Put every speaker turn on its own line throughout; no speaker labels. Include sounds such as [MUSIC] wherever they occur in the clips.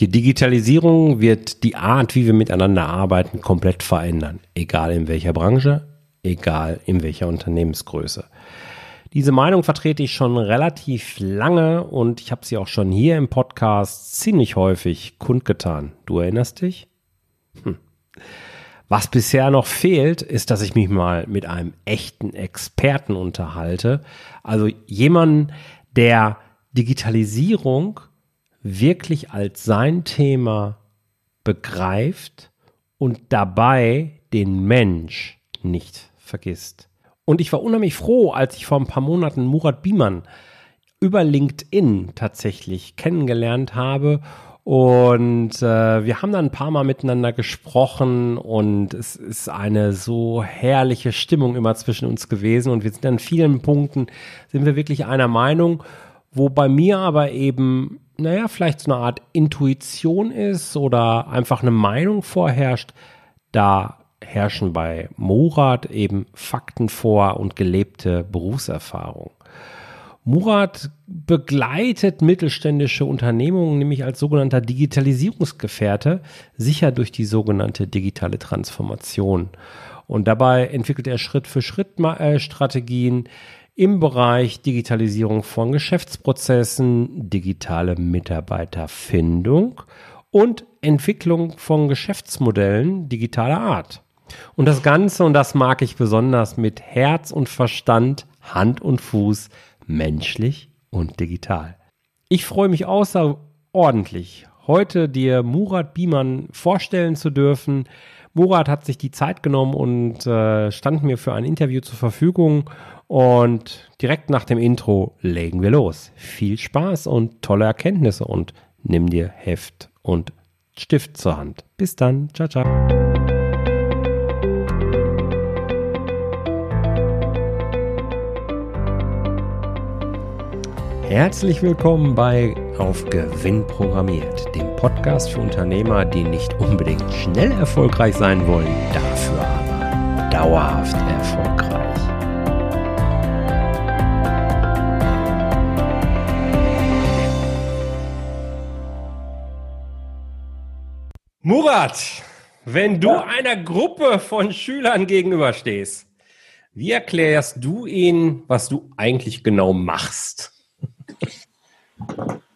Die Digitalisierung wird die Art, wie wir miteinander arbeiten, komplett verändern, egal in welcher Branche, egal in welcher Unternehmensgröße. Diese Meinung vertrete ich schon relativ lange und ich habe sie auch schon hier im Podcast ziemlich häufig kundgetan. Du erinnerst dich? Hm. Was bisher noch fehlt, ist, dass ich mich mal mit einem echten Experten unterhalte. Also jemanden, der Digitalisierung wirklich als sein Thema begreift und dabei den Mensch nicht vergisst. Und ich war unheimlich froh, als ich vor ein paar Monaten Murat Biemann über LinkedIn tatsächlich kennengelernt habe. Und äh, wir haben dann ein paar Mal miteinander gesprochen und es ist eine so herrliche Stimmung immer zwischen uns gewesen und wir sind an vielen Punkten, sind wir wirklich einer Meinung, wo bei mir aber eben naja, vielleicht so eine Art Intuition ist oder einfach eine Meinung vorherrscht, da herrschen bei Murat eben Fakten vor und gelebte Berufserfahrung. Murat begleitet mittelständische Unternehmungen nämlich als sogenannter Digitalisierungsgefährte, sicher durch die sogenannte digitale Transformation. Und dabei entwickelt er Schritt für Schritt äh, Strategien, im Bereich Digitalisierung von Geschäftsprozessen, digitale Mitarbeiterfindung und Entwicklung von Geschäftsmodellen digitaler Art. Und das Ganze, und das mag ich besonders, mit Herz und Verstand, Hand und Fuß, menschlich und digital. Ich freue mich außerordentlich, heute dir Murat Biemann vorstellen zu dürfen. Murat hat sich die Zeit genommen und äh, stand mir für ein Interview zur Verfügung und direkt nach dem Intro legen wir los. Viel Spaß und tolle Erkenntnisse und nimm dir Heft und Stift zur Hand. Bis dann. Ciao, ciao. Herzlich willkommen bei Auf Gewinn programmiert, dem Podcast für Unternehmer, die nicht unbedingt schnell erfolgreich sein wollen, dafür aber dauerhaft erfolgreich. Murat, wenn du ja. einer Gruppe von Schülern gegenüberstehst, wie erklärst du ihnen, was du eigentlich genau machst? [LAUGHS]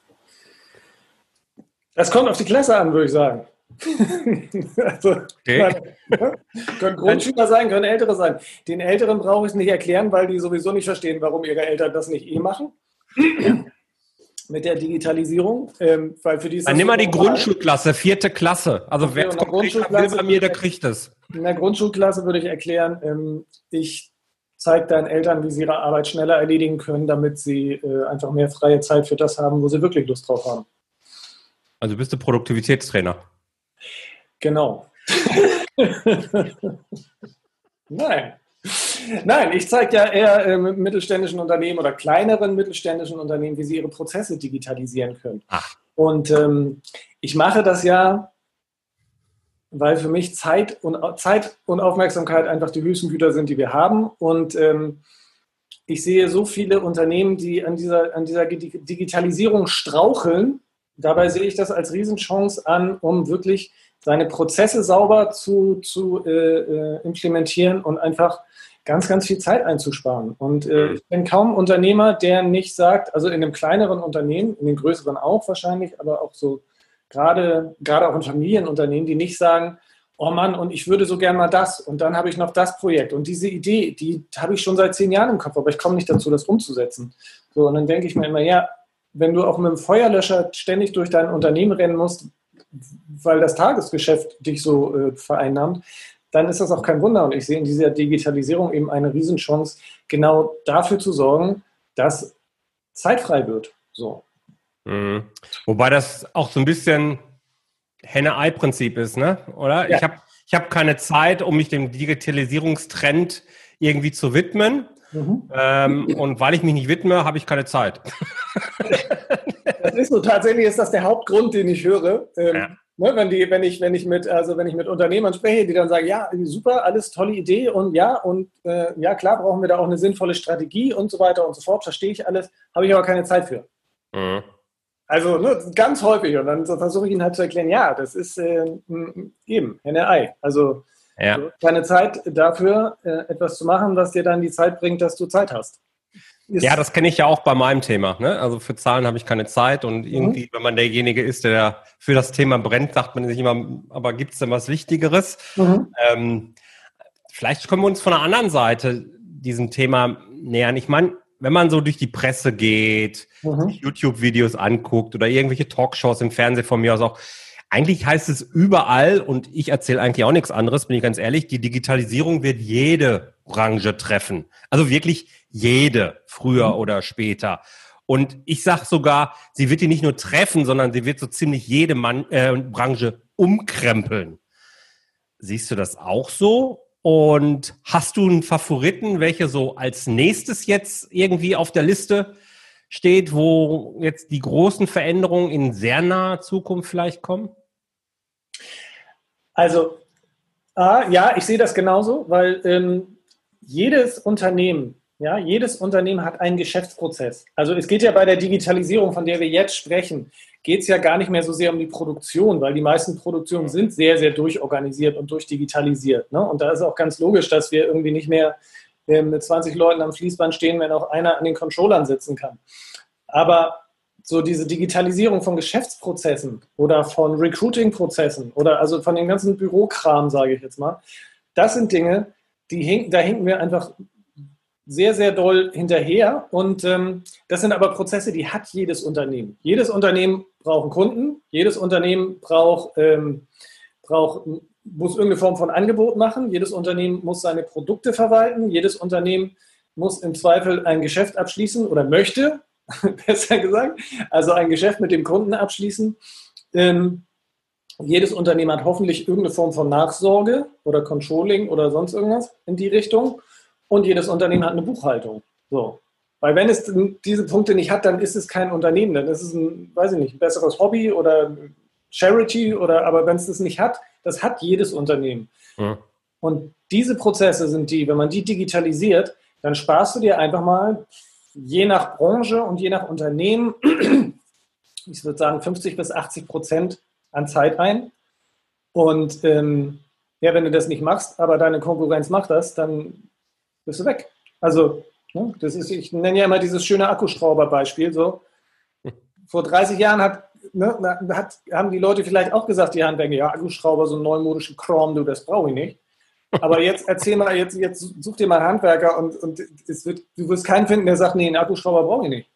Das kommt auf die Klasse an, würde ich sagen. [LAUGHS] also, okay. können Grundschüler sein, können Ältere sein. Den Älteren brauche ich es nicht erklären, weil die sowieso nicht verstehen, warum ihre Eltern das nicht eh machen mit der Digitalisierung. Ähm, weil für
die Dann nimm mal die Grundschulklasse, vierte Klasse. Also okay, wer es
Grundschulklasse bei mir, der kriegt es. In der Grundschulklasse würde ich erklären, ähm, ich zeige deinen Eltern, wie sie ihre Arbeit schneller erledigen können, damit sie äh, einfach mehr freie Zeit für das haben, wo sie wirklich Lust drauf haben.
Also bist du Produktivitätstrainer?
Genau. [LAUGHS] Nein. Nein, ich zeige ja eher äh, mittelständischen Unternehmen oder kleineren mittelständischen Unternehmen, wie sie ihre Prozesse digitalisieren können. Ach. Und ähm, ich mache das ja, weil für mich Zeit und, Zeit und Aufmerksamkeit einfach die höchsten Güter sind, die wir haben. Und ähm, ich sehe so viele Unternehmen, die an dieser, an dieser Digitalisierung straucheln. Dabei sehe ich das als Riesenchance an, um wirklich seine Prozesse sauber zu, zu äh, äh implementieren und einfach ganz, ganz viel Zeit einzusparen. Und äh, mhm. ich bin kaum Unternehmer, der nicht sagt, also in einem kleineren Unternehmen, in den größeren auch wahrscheinlich, aber auch so gerade, gerade auch in Familienunternehmen, die nicht sagen, oh Mann, und ich würde so gern mal das und dann habe ich noch das Projekt und diese Idee, die habe ich schon seit zehn Jahren im Kopf, aber ich komme nicht dazu, das umzusetzen. So, und dann denke ich mir immer, ja, wenn du auch mit dem Feuerlöscher ständig durch dein Unternehmen rennen musst, weil das Tagesgeschäft dich so äh, vereinnahmt, dann ist das auch kein Wunder. Und ich sehe in dieser Digitalisierung eben eine Riesenchance, genau dafür zu sorgen, dass zeitfrei wird. So.
Mhm. Wobei das auch so ein bisschen Henne-Ei-Prinzip ist, ne? Oder? Ja. Ich habe ich hab keine Zeit, um mich dem Digitalisierungstrend irgendwie zu widmen. Mhm. Ähm, und weil ich mich nicht widme, habe ich keine Zeit.
Das ist so. Tatsächlich ist das der Hauptgrund, den ich höre. Ähm, ja. Ne, wenn, die, wenn, ich, wenn, ich mit, also wenn ich mit Unternehmern spreche, die dann sagen, ja, super, alles tolle Idee und ja, und äh, ja, klar brauchen wir da auch eine sinnvolle Strategie und so weiter und so fort, verstehe ich alles, habe ich aber keine Zeit für. Mhm. Also ne, ganz häufig. Und dann versuche ich ihnen halt zu erklären, ja, das ist äh, eben Ei. Also ja. keine Zeit dafür, äh, etwas zu machen, was dir dann die Zeit bringt, dass du Zeit hast.
Ist ja, das kenne ich ja auch bei meinem Thema. Ne? Also für Zahlen habe ich keine Zeit und irgendwie, mhm. wenn man derjenige ist, der für das Thema brennt, sagt man sich immer, aber gibt es denn was Wichtigeres? Mhm. Ähm, vielleicht können wir uns von der anderen Seite diesem Thema nähern. Ich meine, wenn man so durch die Presse geht, mhm. YouTube-Videos anguckt oder irgendwelche Talkshows im Fernsehen von mir aus auch, eigentlich heißt es überall, und ich erzähle eigentlich auch nichts anderes, bin ich ganz ehrlich, die Digitalisierung wird jede Branche treffen. Also wirklich jede, früher mhm. oder später. Und ich sage sogar, sie wird die nicht nur treffen, sondern sie wird so ziemlich jede Mann, äh, Branche umkrempeln. Siehst du das auch so? Und hast du einen Favoriten, welcher so als nächstes jetzt irgendwie auf der Liste steht, wo jetzt die großen Veränderungen in sehr naher Zukunft vielleicht kommen?
Also, ah, ja, ich sehe das genauso, weil ähm, jedes Unternehmen ja, jedes Unternehmen hat einen Geschäftsprozess. Also es geht ja bei der Digitalisierung, von der wir jetzt sprechen, geht es ja gar nicht mehr so sehr um die Produktion, weil die meisten Produktionen sind sehr, sehr durchorganisiert und durchdigitalisiert. Ne? Und da ist auch ganz logisch, dass wir irgendwie nicht mehr äh, mit 20 Leuten am Fließband stehen, wenn auch einer an den Controllern sitzen kann. Aber so diese Digitalisierung von Geschäftsprozessen oder von Recruiting-Prozessen oder also von dem ganzen Bürokram, sage ich jetzt mal, das sind Dinge, die hinken, da hinken wir einfach sehr, sehr doll hinterher. Und ähm, das sind aber Prozesse, die hat jedes Unternehmen. Jedes Unternehmen braucht einen Kunden, jedes Unternehmen braucht, ähm, braucht, muss irgendeine Form von Angebot machen, jedes Unternehmen muss seine Produkte verwalten, jedes Unternehmen muss im Zweifel ein Geschäft abschließen oder möchte, [LAUGHS] besser gesagt, also ein Geschäft mit dem Kunden abschließen. Ähm, jedes Unternehmen hat hoffentlich irgendeine Form von Nachsorge oder Controlling oder sonst irgendwas in die Richtung und jedes Unternehmen hat eine Buchhaltung. So. Weil wenn es diese Punkte nicht hat, dann ist es kein Unternehmen, dann ist es ein, weiß ich nicht, ein besseres Hobby oder Charity oder, aber wenn es das nicht hat, das hat jedes Unternehmen. Ja. Und diese Prozesse sind die, wenn man die digitalisiert, dann sparst du dir einfach mal je nach Branche und je nach Unternehmen, [CLEARS THROAT] ich würde sagen 50 bis 80 Prozent an Zeit ein. Und ähm, ja, wenn du das nicht machst, aber deine Konkurrenz macht das, dann bist du weg. Also, ne, das ist, ich nenne ja immer dieses schöne Akkuschrauber-Beispiel. So. [LAUGHS] Vor 30 Jahren hat, ne, hat, haben die Leute vielleicht auch gesagt, die Handwerker, ja, Akkuschrauber, so einen neumodischen Chrome, du, das brauche ich nicht. Aber jetzt erzähl mal, jetzt, jetzt such dir mal einen Handwerker und, und es wird, du wirst keinen finden, der sagt, nee, einen Akkuschrauber brauche ich nicht.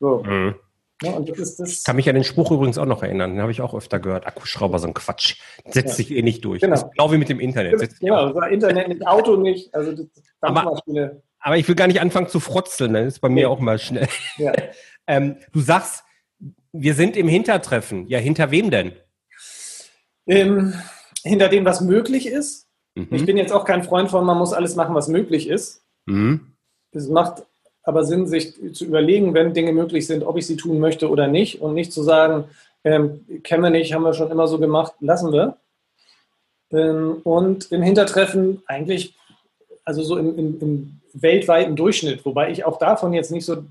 So. Mhm.
Ja, und das ist das kann mich an den Spruch übrigens auch noch erinnern. Den habe ich auch öfter gehört. Akkuschrauber, so ein Quatsch. Setzt ja. sich eh nicht durch. Genau. genau wie mit dem Internet.
Genau, das Internet nicht, Auto nicht. Also das
aber, aber ich will gar nicht anfangen zu frotzeln. Das ist bei mir ja. auch mal schnell. Ja. [LAUGHS] ähm, du sagst, wir sind im Hintertreffen. Ja, hinter wem denn?
Ähm, hinter dem, was möglich ist. Mhm. Ich bin jetzt auch kein Freund von, man muss alles machen, was möglich ist. Mhm. Das macht aber Sinn, sich zu überlegen, wenn Dinge möglich sind, ob ich sie tun möchte oder nicht und nicht zu sagen, ähm, kennen wir nicht, haben wir schon immer so gemacht, lassen wir. Ähm, und im Hintertreffen eigentlich, also so im, im, im, weltweiten Durchschnitt, wobei ich auch davon jetzt nicht so,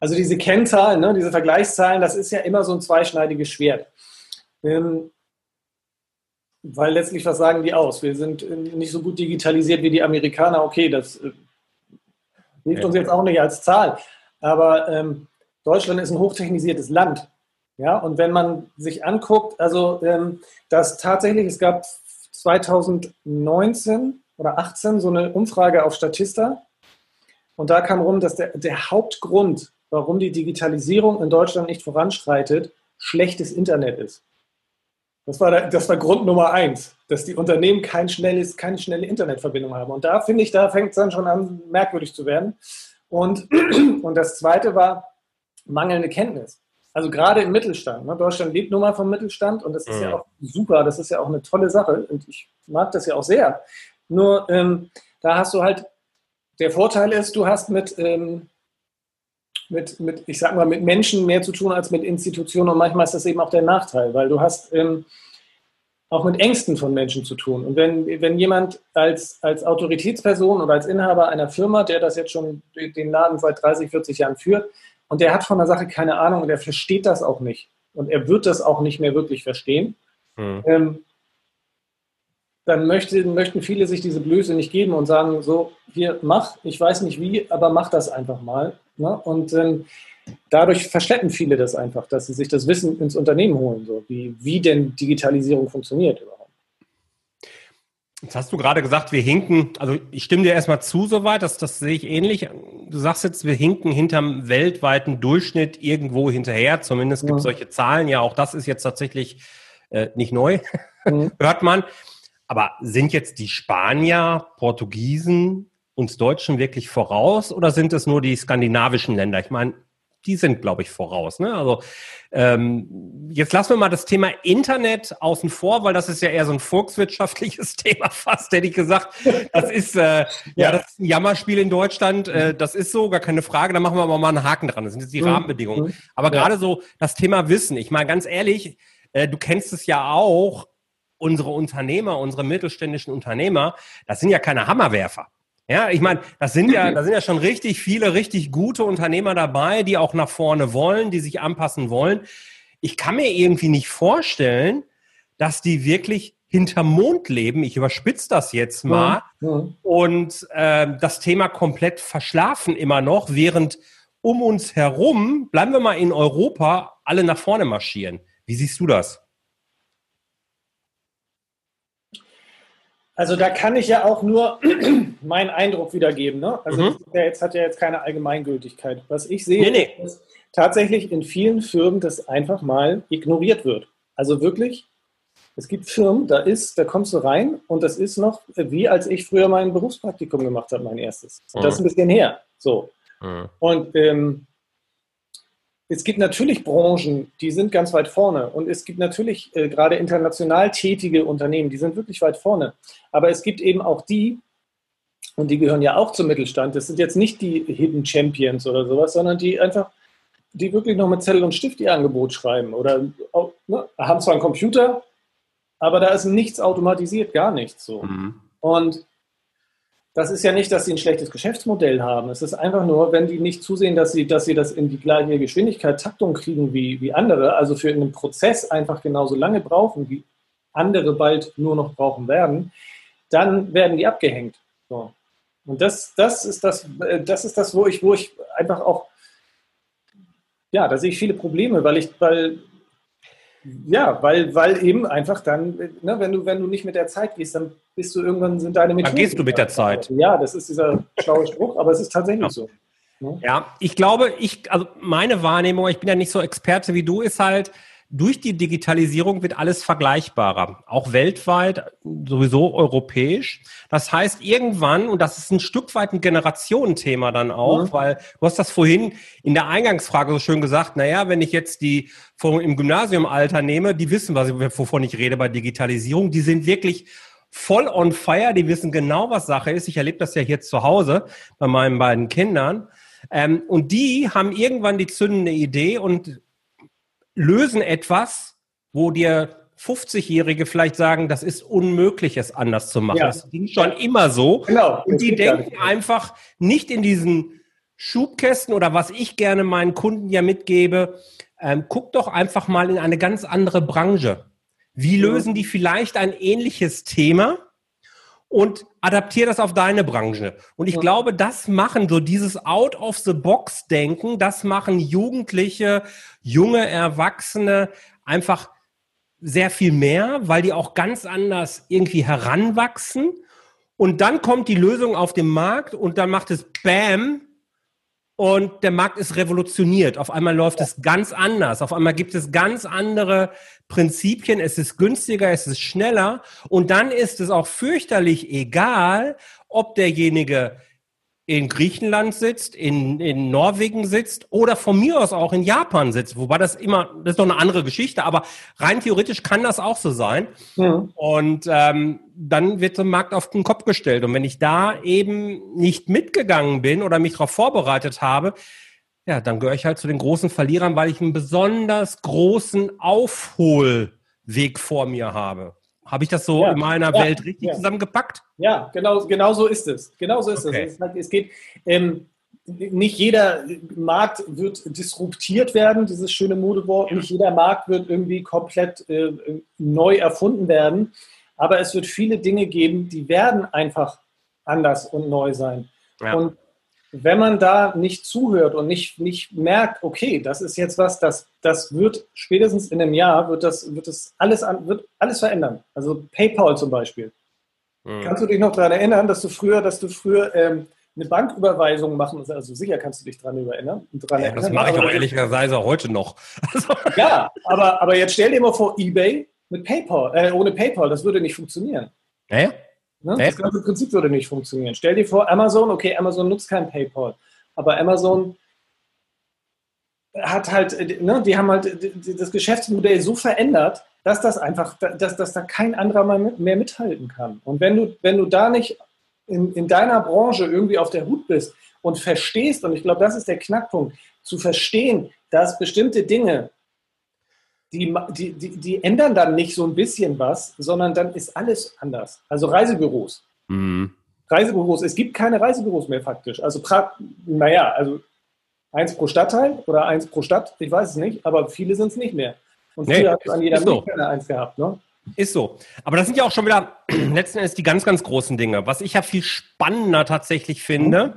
also diese Kennzahlen, ne, diese Vergleichszahlen, das ist ja immer so ein zweischneidiges Schwert. Ähm, weil letztlich, was sagen die aus? Wir sind äh, nicht so gut digitalisiert wie die Amerikaner. Okay, das äh, Hilft uns jetzt auch nicht als Zahl. Aber ähm, Deutschland ist ein hochtechnisiertes Land. Ja, und wenn man sich anguckt, also ähm, dass tatsächlich, es gab 2019 oder 18 so eine Umfrage auf Statista. Und da kam rum, dass der, der Hauptgrund, warum die Digitalisierung in Deutschland nicht voranschreitet, schlechtes Internet ist. Das war, der, das war Grund Nummer eins, dass die Unternehmen kein schnelles, keine schnelle Internetverbindung haben. Und da finde ich, da fängt es dann schon an, merkwürdig zu werden. Und, [CLEARS THROAT] und das zweite war mangelnde Kenntnis. Also gerade im Mittelstand. Ne? Deutschland lebt nun mal vom Mittelstand und das ist mhm. ja auch super, das ist ja auch eine tolle Sache und ich mag das ja auch sehr. Nur ähm, da hast du halt, der Vorteil ist, du hast mit, ähm, mit, mit, ich sag mal, mit Menschen mehr zu tun als mit Institutionen und manchmal ist das eben auch der Nachteil, weil du hast ähm, auch mit Ängsten von Menschen zu tun. Und wenn, wenn jemand als, als Autoritätsperson oder als Inhaber einer Firma, der das jetzt schon den Laden seit 30, 40 Jahren führt, und der hat von der Sache keine Ahnung und er versteht das auch nicht. Und er wird das auch nicht mehr wirklich verstehen. Mhm. Ähm, dann möchte, möchten viele sich diese Blöße nicht geben und sagen, so, hier, mach, ich weiß nicht wie, aber mach das einfach mal. Ne? Und ähm, dadurch verschleppen viele das einfach, dass sie sich das Wissen ins Unternehmen holen, so wie, wie denn Digitalisierung funktioniert überhaupt.
Jetzt hast du gerade gesagt, wir hinken, also ich stimme dir erstmal zu soweit, das, das sehe ich ähnlich. Du sagst jetzt, wir hinken hinterm weltweiten Durchschnitt irgendwo hinterher. Zumindest gibt es ja. solche Zahlen. Ja, auch das ist jetzt tatsächlich äh, nicht neu, mhm. [LAUGHS] hört man. Aber sind jetzt die Spanier, Portugiesen uns Deutschen wirklich voraus oder sind es nur die skandinavischen Länder? Ich meine, die sind, glaube ich, voraus. Ne? Also ähm, jetzt lassen wir mal das Thema Internet außen vor, weil das ist ja eher so ein volkswirtschaftliches [LAUGHS] Thema fast, hätte ich gesagt. Das ist äh, ja. ja. das ist ein Jammerspiel in Deutschland. Äh, das ist so, gar keine Frage. Da machen wir aber mal einen Haken dran. Das sind jetzt die mhm. Rahmenbedingungen. Mhm. Aber ja. gerade so das Thema Wissen. Ich meine, ganz ehrlich, äh, du kennst es ja auch. Unsere Unternehmer, unsere mittelständischen Unternehmer, das sind ja keine Hammerwerfer. Ja, ich meine, das sind ja, da sind ja schon richtig viele, richtig gute Unternehmer dabei, die auch nach vorne wollen, die sich anpassen wollen. Ich kann mir irgendwie nicht vorstellen, dass die wirklich hinterm Mond leben. Ich überspitze das jetzt mal ja, ja. und äh, das Thema komplett verschlafen immer noch, während um uns herum, bleiben wir mal in Europa, alle nach vorne marschieren. Wie siehst du das?
Also da kann ich ja auch nur [CLEARS THROAT] meinen Eindruck wiedergeben. Ne? Also mhm. ja jetzt hat ja jetzt keine Allgemeingültigkeit. Was ich sehe, nee, nee. ist tatsächlich in vielen Firmen, das einfach mal ignoriert wird. Also wirklich, es gibt Firmen, da ist, da kommst du rein und das ist noch wie als ich früher mein Berufspraktikum gemacht habe, mein erstes. Mhm. Das ist ein bisschen her. So. Mhm. Und ähm, es gibt natürlich Branchen, die sind ganz weit vorne. Und es gibt natürlich äh, gerade international tätige Unternehmen, die sind wirklich weit vorne. Aber es gibt eben auch die, und die gehören ja auch zum Mittelstand, das sind jetzt nicht die Hidden Champions oder sowas, sondern die einfach, die wirklich noch mit Zettel und Stift ihr Angebot schreiben. Oder ne, haben zwar einen Computer, aber da ist nichts automatisiert, gar nichts so. Mhm. Und das ist ja nicht, dass sie ein schlechtes Geschäftsmodell haben. Es ist einfach nur, wenn die nicht zusehen, dass sie, dass sie das in die gleiche Geschwindigkeit, Taktung kriegen wie, wie andere, also für einen Prozess einfach genauso lange brauchen, wie andere bald nur noch brauchen werden, dann werden die abgehängt. So. Und das, das, ist das, äh, das ist das, wo ich, wo ich einfach auch, ja, da sehe ich viele Probleme, weil ich, weil ja, weil, weil eben einfach dann, ne, wenn, du, wenn du nicht mit der Zeit gehst, dann bist du irgendwann, sind deine
Methoden. Dann gehst du mit der Zeit.
Ja, das ist dieser schlaue Spruch, aber es ist tatsächlich ja. so.
Ne? Ja, ich glaube, ich, also meine Wahrnehmung, ich bin ja nicht so Experte wie du, ist halt, durch die Digitalisierung wird alles vergleichbarer, auch weltweit, sowieso europäisch. Das heißt, irgendwann, und das ist ein Stück weit ein Generationenthema dann auch, mhm. weil du hast das vorhin in der Eingangsfrage so schön gesagt, naja, wenn ich jetzt die vom, im Gymnasiumalter nehme, die wissen, was ich, wovon ich rede bei Digitalisierung, die sind wirklich voll on fire, die wissen genau, was Sache ist. Ich erlebe das ja hier zu Hause bei meinen beiden Kindern. Ähm, und die haben irgendwann die zündende Idee und lösen etwas, wo dir 50-Jährige vielleicht sagen, das ist unmöglich, es anders zu machen. Ja. Das ging schon immer so. Genau. Und die denken einfach nicht in diesen Schubkästen oder was ich gerne meinen Kunden ja mitgebe, ähm, guck doch einfach mal in eine ganz andere Branche. Wie lösen die vielleicht ein ähnliches Thema? Und adaptiere das auf deine Branche. Und ich ja. glaube, das machen so dieses Out-of-the-Box-Denken, das machen Jugendliche, junge Erwachsene einfach sehr viel mehr, weil die auch ganz anders irgendwie heranwachsen. Und dann kommt die Lösung auf den Markt und dann macht es Bam und der Markt ist revolutioniert. Auf einmal läuft es ganz anders. Auf einmal gibt es ganz andere Prinzipien. Es ist günstiger, es ist schneller. Und dann ist es auch fürchterlich egal, ob derjenige in Griechenland sitzt, in, in Norwegen sitzt oder von mir aus auch in Japan sitzt. Wobei das immer, das ist doch eine andere Geschichte, aber rein theoretisch kann das auch so sein. Ja. Und ähm, dann wird der Markt auf den Kopf gestellt. Und wenn ich da eben nicht mitgegangen bin oder mich darauf vorbereitet habe, ja, dann gehöre ich halt zu den großen Verlierern, weil ich einen besonders großen Aufholweg vor mir habe. Habe ich das so ja, in meiner ja, Welt richtig ja. zusammengepackt?
Ja, genau, genau so ist es. Genau so ist okay. es. Es, es geht, ähm, nicht jeder Markt wird disruptiert werden, dieses schöne Modewort. Nicht jeder Markt wird irgendwie komplett äh, neu erfunden werden. Aber es wird viele Dinge geben, die werden einfach anders und neu sein. Und wenn man da nicht zuhört und nicht, nicht merkt, okay, das ist jetzt was, das, das wird spätestens in einem Jahr, wird das, wird das alles, an, wird alles verändern. Also PayPal zum Beispiel. Mhm. Kannst du dich noch daran erinnern, dass du früher, dass du früher ähm, eine Banküberweisung machen, also sicher kannst du dich daran erinnern.
Dran ja, das mache ich aber ehrlicherweise heute noch. [LAUGHS]
ja, aber, aber jetzt stell dir mal vor, eBay mit PayPal, äh, ohne PayPal, das würde nicht funktionieren.
Ja?
Ne? Das ganze Prinzip würde nicht funktionieren. Stell dir vor, Amazon, okay, Amazon nutzt kein PayPal, aber Amazon hat halt, ne, die haben halt das Geschäftsmodell so verändert, dass das einfach, dass, dass da kein anderer mehr mithalten kann. Und wenn du, wenn du da nicht in, in deiner Branche irgendwie auf der Hut bist und verstehst, und ich glaube, das ist der Knackpunkt, zu verstehen, dass bestimmte Dinge, die, die, die, die ändern dann nicht so ein bisschen was, sondern dann ist alles anders. Also Reisebüros. Mhm. Reisebüros, es gibt keine Reisebüros mehr faktisch. Also, naja, also eins pro Stadtteil oder eins pro Stadt, ich weiß es nicht, aber viele sind es nicht mehr. Und früher nee, hat an jeder so. eins gehabt. Ne?
Ist so. Aber das sind ja auch schon wieder [CLEARS THROAT] letzten Endes die ganz, ganz großen Dinge. Was ich ja viel spannender tatsächlich finde, mhm.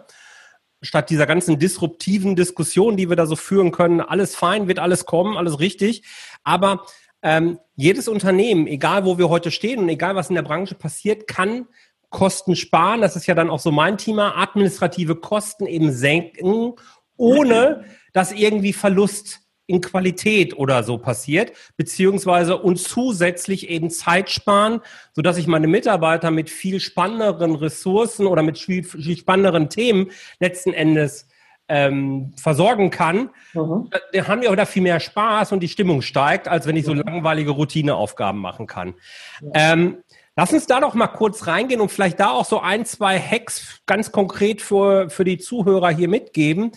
Statt dieser ganzen disruptiven Diskussion, die wir da so führen können, alles fein, wird alles kommen, alles richtig. Aber ähm, jedes Unternehmen, egal wo wir heute stehen und egal was in der Branche passiert, kann Kosten sparen. Das ist ja dann auch so mein Thema, administrative Kosten eben senken, ohne dass irgendwie Verlust in Qualität oder so passiert, beziehungsweise und zusätzlich eben Zeit sparen, so dass ich meine Mitarbeiter mit viel spannenderen Ressourcen oder mit viel, viel spannenderen Themen letzten Endes ähm, versorgen kann, mhm. dann haben wir auch da viel mehr Spaß und die Stimmung steigt, als wenn ich so langweilige Routineaufgaben machen kann. Ja. Ähm, lass uns da doch mal kurz reingehen und vielleicht da auch so ein, zwei Hacks ganz konkret für, für die Zuhörer hier mitgeben.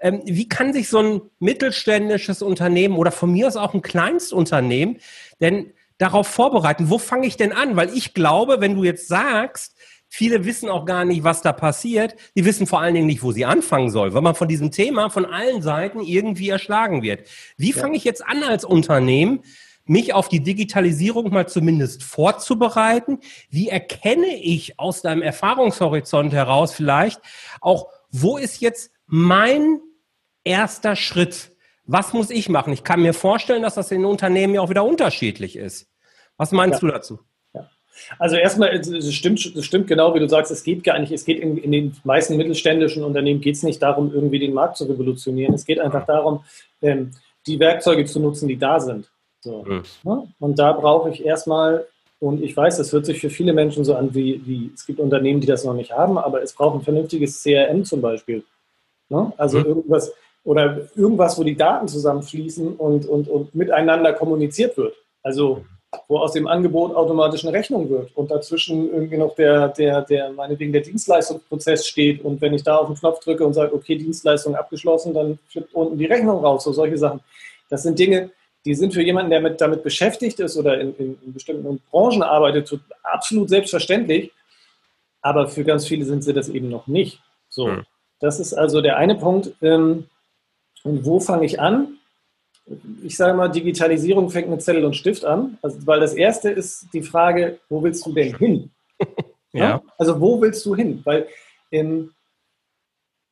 Ähm, wie kann sich so ein mittelständisches Unternehmen oder von mir aus auch ein Kleinstunternehmen denn darauf vorbereiten? Wo fange ich denn an? Weil ich glaube, wenn du jetzt sagst, viele wissen auch gar nicht, was da passiert, die wissen vor allen Dingen nicht, wo sie anfangen soll, weil man von diesem Thema von allen Seiten irgendwie erschlagen wird. Wie ja. fange ich jetzt an als Unternehmen? mich auf die Digitalisierung mal zumindest vorzubereiten? Wie erkenne ich aus deinem Erfahrungshorizont heraus vielleicht auch, wo ist jetzt mein erster Schritt? Was muss ich machen? Ich kann mir vorstellen, dass das in Unternehmen ja auch wieder unterschiedlich ist. Was meinst ja. du dazu?
Also erstmal, es stimmt, es stimmt genau, wie du sagst, es geht gar nicht, es geht in, in den meisten mittelständischen Unternehmen geht es nicht darum, irgendwie den Markt zu revolutionieren. Es geht einfach darum, ähm, die Werkzeuge zu nutzen, die da sind. So. Mhm. Ja? Und da brauche ich erstmal, und ich weiß, das hört sich für viele Menschen so an, wie, wie es gibt Unternehmen, die das noch nicht haben, aber es braucht ein vernünftiges CRM zum Beispiel. Ne? Also mhm. irgendwas oder irgendwas, wo die Daten zusammenfließen und, und, und miteinander kommuniziert wird. Also wo aus dem Angebot automatisch eine Rechnung wird und dazwischen irgendwie noch der, der, der, meinetwegen der Dienstleistungsprozess steht und wenn ich da auf den Knopf drücke und sage, okay, Dienstleistung abgeschlossen, dann flippt unten die Rechnung raus, so solche Sachen. Das sind Dinge, die sind für jemanden, der mit, damit beschäftigt ist oder in, in, in bestimmten Branchen arbeitet, absolut selbstverständlich, aber für ganz viele sind sie das eben noch nicht. So. Mhm. Das ist also der eine Punkt. Ähm, und wo fange ich an? Ich sage mal, Digitalisierung fängt mit Zettel und Stift an. Also, weil das erste ist die Frage, wo willst du denn hin? [LAUGHS] ja. ja. Also wo willst du hin? Weil ähm,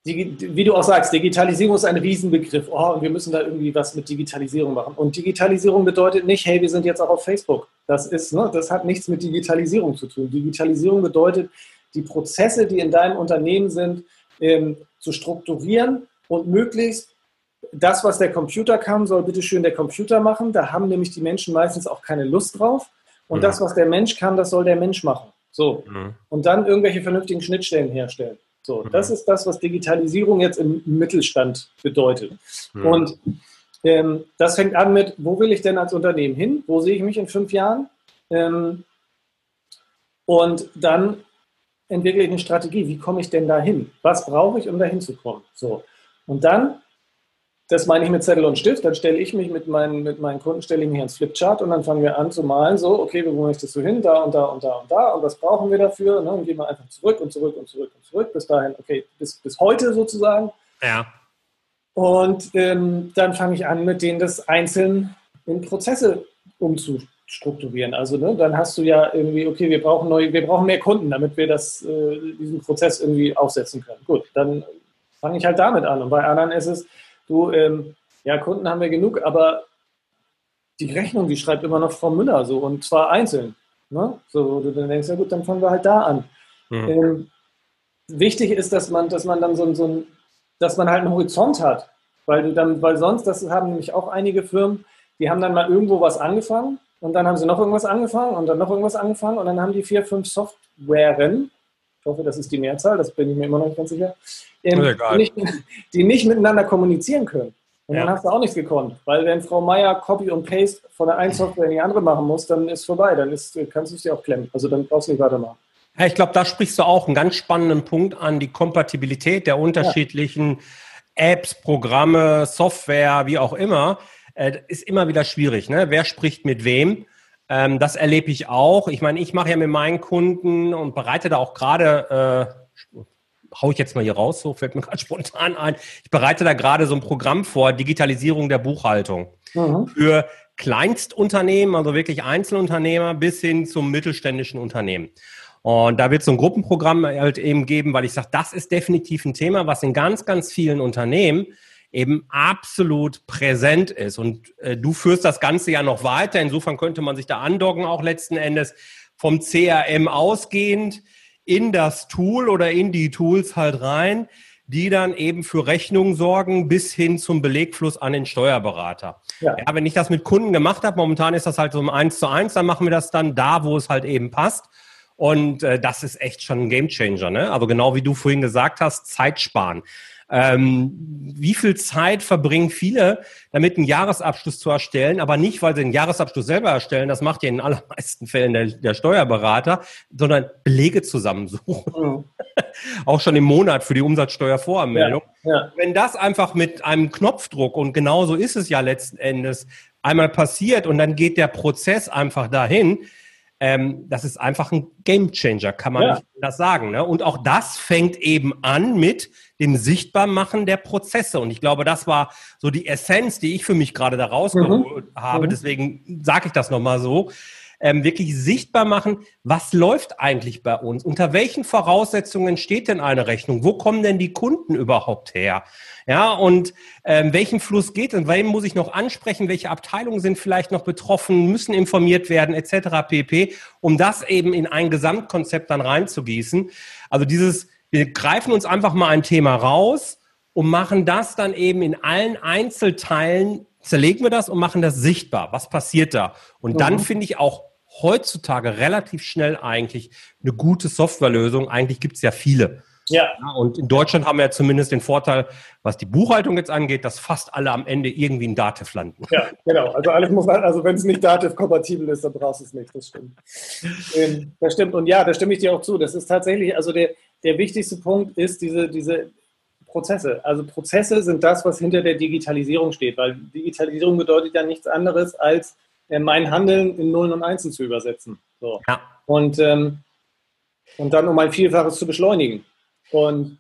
wie du auch sagst, Digitalisierung ist ein Riesenbegriff. Oh, und wir müssen da irgendwie was mit Digitalisierung machen. Und Digitalisierung bedeutet nicht, hey, wir sind jetzt auch auf Facebook. Das ist, ne, das hat nichts mit Digitalisierung zu tun. Digitalisierung bedeutet, die Prozesse, die in deinem Unternehmen sind, ähm, zu strukturieren und möglichst das, was der Computer kann, soll bitte schön der Computer machen. Da haben nämlich die Menschen meistens auch keine Lust drauf. Und mhm. das, was der Mensch kann, das soll der Mensch machen. So. Mhm. Und dann irgendwelche vernünftigen Schnittstellen herstellen. So, mhm. das ist das, was Digitalisierung jetzt im Mittelstand bedeutet. Mhm. Und ähm, das fängt an mit, wo will ich denn als Unternehmen hin? Wo sehe ich mich in fünf Jahren? Ähm, und dann entwickle ich eine Strategie. Wie komme ich denn dahin? Was brauche ich, um dahin zu kommen? So. Und dann, das meine ich mit Zettel und Stift, dann stelle ich mich mit meinen, mit meinen Kunden, stelle ich mich ans Flipchart und dann fangen wir an zu malen, so, okay, wo möchtest du hin? Da und da und da und da und was brauchen wir dafür? Ne? Und gehen wir einfach zurück und zurück und zurück und zurück bis dahin, okay, bis, bis heute sozusagen.
Ja.
Und ähm, dann fange ich an, mit denen das einzeln in Prozesse umzustrukturieren. Also ne, dann hast du ja irgendwie, okay, wir brauchen neue, wir brauchen mehr Kunden, damit wir das, äh, diesen Prozess irgendwie aufsetzen können. Gut, dann fange ich halt damit an. Und bei anderen ist es, du, ähm, ja, Kunden haben wir genug, aber die Rechnung, die schreibt immer noch Frau Müller so und zwar einzeln. Ne? So, wo du dann denkst, ja gut, dann fangen wir halt da an. Mhm. Ähm, wichtig ist, dass man, dass man dann so, so ein, dass man halt einen Horizont hat. Weil du dann, weil sonst, das haben nämlich auch einige Firmen, die haben dann mal irgendwo was angefangen und dann haben sie noch irgendwas angefangen und dann noch irgendwas angefangen und dann haben die vier, fünf Softwaren, ich hoffe, das ist die Mehrzahl, das bin ich mir immer noch nicht ganz sicher, ähm, die, nicht, die nicht miteinander kommunizieren können. Und ja. dann hast du auch nichts gekonnt. Weil wenn Frau Meier Copy und Paste von der einen Software in die andere machen muss, dann ist vorbei. Dann ist, kannst du es dir auch klemmen. Also dann brauchst du nicht weitermachen.
Ja, ich glaube, da sprichst du auch einen ganz spannenden Punkt an, die Kompatibilität der unterschiedlichen ja. Apps, Programme, Software, wie auch immer. Äh, ist immer wieder schwierig. Ne? Wer spricht mit wem? Ähm, das erlebe ich auch. Ich meine, ich mache ja mit meinen Kunden und bereite da auch gerade äh, hau ich jetzt mal hier raus, so fällt mir [LAUGHS] gerade spontan ein. Ich bereite da gerade so ein Programm vor, Digitalisierung der Buchhaltung. Mhm. Für Kleinstunternehmen, also wirklich Einzelunternehmer bis hin zum mittelständischen Unternehmen. Und da wird es so ein Gruppenprogramm halt eben geben, weil ich sage, das ist definitiv ein Thema, was in ganz, ganz vielen Unternehmen eben absolut präsent ist. Und äh, du führst das Ganze ja noch weiter. Insofern könnte man sich da andocken, auch letzten Endes vom CRM ausgehend in das Tool oder in die Tools halt rein, die dann eben für Rechnungen sorgen bis hin zum Belegfluss an den Steuerberater. Ja. ja wenn ich das mit Kunden gemacht habe, momentan ist das halt so ein Eins zu eins, dann machen wir das dann da, wo es halt eben passt. Und äh, das ist echt schon ein Gamechanger. Ne? Also genau wie du vorhin gesagt hast, Zeit sparen. Ähm, wie viel Zeit verbringen viele, damit einen Jahresabschluss zu erstellen, aber nicht, weil sie den Jahresabschluss selber erstellen, das macht ja in den allermeisten Fällen der, der Steuerberater, sondern Belege zusammensuchen. Mhm. [LAUGHS] Auch schon im Monat für die Umsatzsteuervoranmeldung. Ja, ja. Wenn das einfach mit einem Knopfdruck, und genauso ist es ja letzten Endes, einmal passiert und dann geht der Prozess einfach dahin, ähm, das ist einfach ein Gamechanger, kann man ja. das sagen. Ne? Und auch das fängt eben an mit dem Sichtbarmachen der Prozesse. Und ich glaube, das war so die Essenz, die ich für mich gerade da rausgeholt mhm. habe. Mhm. Deswegen sage ich das nochmal so. Ähm, wirklich sichtbar machen, was läuft eigentlich bei uns? Unter welchen Voraussetzungen steht denn eine Rechnung? Wo kommen denn die Kunden überhaupt her? Ja, und ähm, welchen Fluss geht und wem muss ich noch ansprechen? Welche Abteilungen sind vielleicht noch betroffen, müssen informiert werden, etc. pp, um das eben in ein Gesamtkonzept dann reinzugießen. Also dieses wir greifen uns einfach mal ein Thema raus und machen das dann eben in allen Einzelteilen, zerlegen wir das und machen das sichtbar. Was passiert da? Und dann mhm. finde ich auch heutzutage relativ schnell eigentlich eine gute Softwarelösung. Eigentlich gibt es ja viele. Ja. ja. Und in Deutschland haben wir ja zumindest den Vorteil, was die Buchhaltung jetzt angeht, dass fast alle am Ende irgendwie in Dativ landen.
Ja, genau. Also alles muss also wenn es nicht Dativ-kompatibel ist, dann brauchst du es nicht. Das stimmt. Ähm, das stimmt. Und ja, da stimme ich dir auch zu. Das ist tatsächlich, also der, der wichtigste Punkt ist diese, diese Prozesse. Also Prozesse sind das, was hinter der Digitalisierung steht, weil Digitalisierung bedeutet ja nichts anderes, als äh, mein Handeln in Nullen und Einsen zu übersetzen. So. Ja. Und, ähm, und dann um ein Vielfaches zu beschleunigen. Und,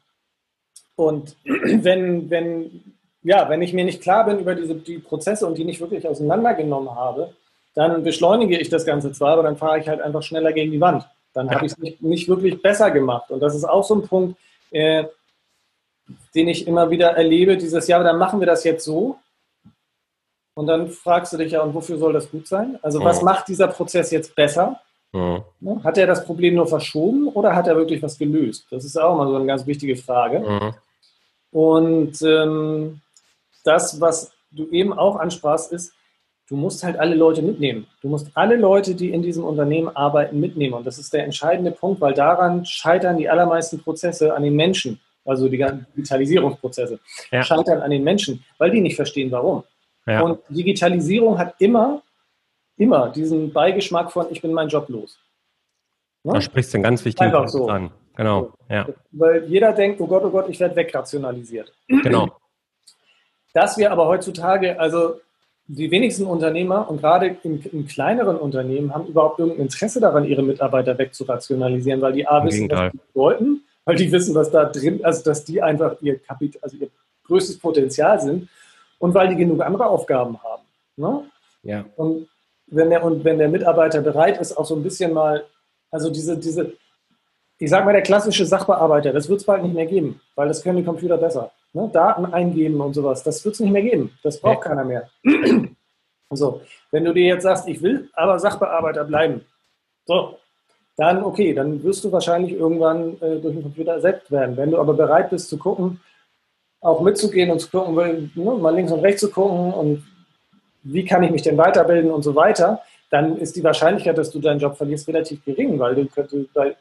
und [CLEARS THROAT] wenn, wenn, ja, wenn ich mir nicht klar bin über diese, die Prozesse und die nicht wirklich auseinandergenommen habe, dann beschleunige ich das Ganze zwar, aber dann fahre ich halt einfach schneller gegen die Wand. Dann habe ich es nicht, nicht, wirklich besser gemacht. Und das ist auch so ein Punkt, äh, den ich immer wieder erlebe, dieses Jahr, dann machen wir das jetzt so. Und dann fragst du dich ja, und wofür soll das gut sein? Also was mhm. macht dieser Prozess jetzt besser? Mhm. Hat er das Problem nur verschoben oder hat er wirklich was gelöst? Das ist auch mal so eine ganz wichtige Frage. Mhm. Und ähm, das, was du eben auch ansprachst, ist, du musst halt alle Leute mitnehmen. Du musst alle Leute, die in diesem Unternehmen arbeiten, mitnehmen. Und das ist der entscheidende Punkt, weil daran scheitern die allermeisten Prozesse an den Menschen, also die ganzen Digitalisierungsprozesse, ja. scheitern an den Menschen, weil die nicht verstehen, warum. Ja. Und Digitalisierung hat immer, immer diesen Beigeschmack von, ich bin mein Job los.
Ne? Da sprichst du einen ganz wichtigen
Punkt so. an.
Genau.
Ja. Weil jeder denkt, oh Gott, oh Gott, ich werde wegrationalisiert.
Genau.
Dass wir aber heutzutage, also die wenigsten Unternehmer und gerade in, in, kleineren Unternehmen haben überhaupt irgendein Interesse daran, ihre Mitarbeiter wegzurationalisieren, weil die A wissen, was die bedeuten, weil die wissen, was da drin, also dass die einfach ihr Kapital, also ihr größtes Potenzial sind und weil die genug andere Aufgaben haben. Ne?
Ja.
Und wenn der, und wenn der Mitarbeiter bereit ist, auch so ein bisschen mal, also diese, diese, ich sage mal, der klassische Sachbearbeiter, das wird es bald nicht mehr geben, weil das können die Computer besser. Ne? Daten eingeben und sowas, das wird es nicht mehr geben. Das braucht ja. keiner mehr. [CLEARS THROAT] so, wenn du dir jetzt sagst, ich will aber Sachbearbeiter bleiben, so, dann okay, dann wirst du wahrscheinlich irgendwann äh, durch den Computer ersetzt werden. Wenn du aber bereit bist zu gucken, auch mitzugehen und zu gucken, ne, mal links und rechts zu gucken und wie kann ich mich denn weiterbilden und so weiter, dann ist die Wahrscheinlichkeit, dass du deinen Job verlierst, relativ gering, weil, du, weil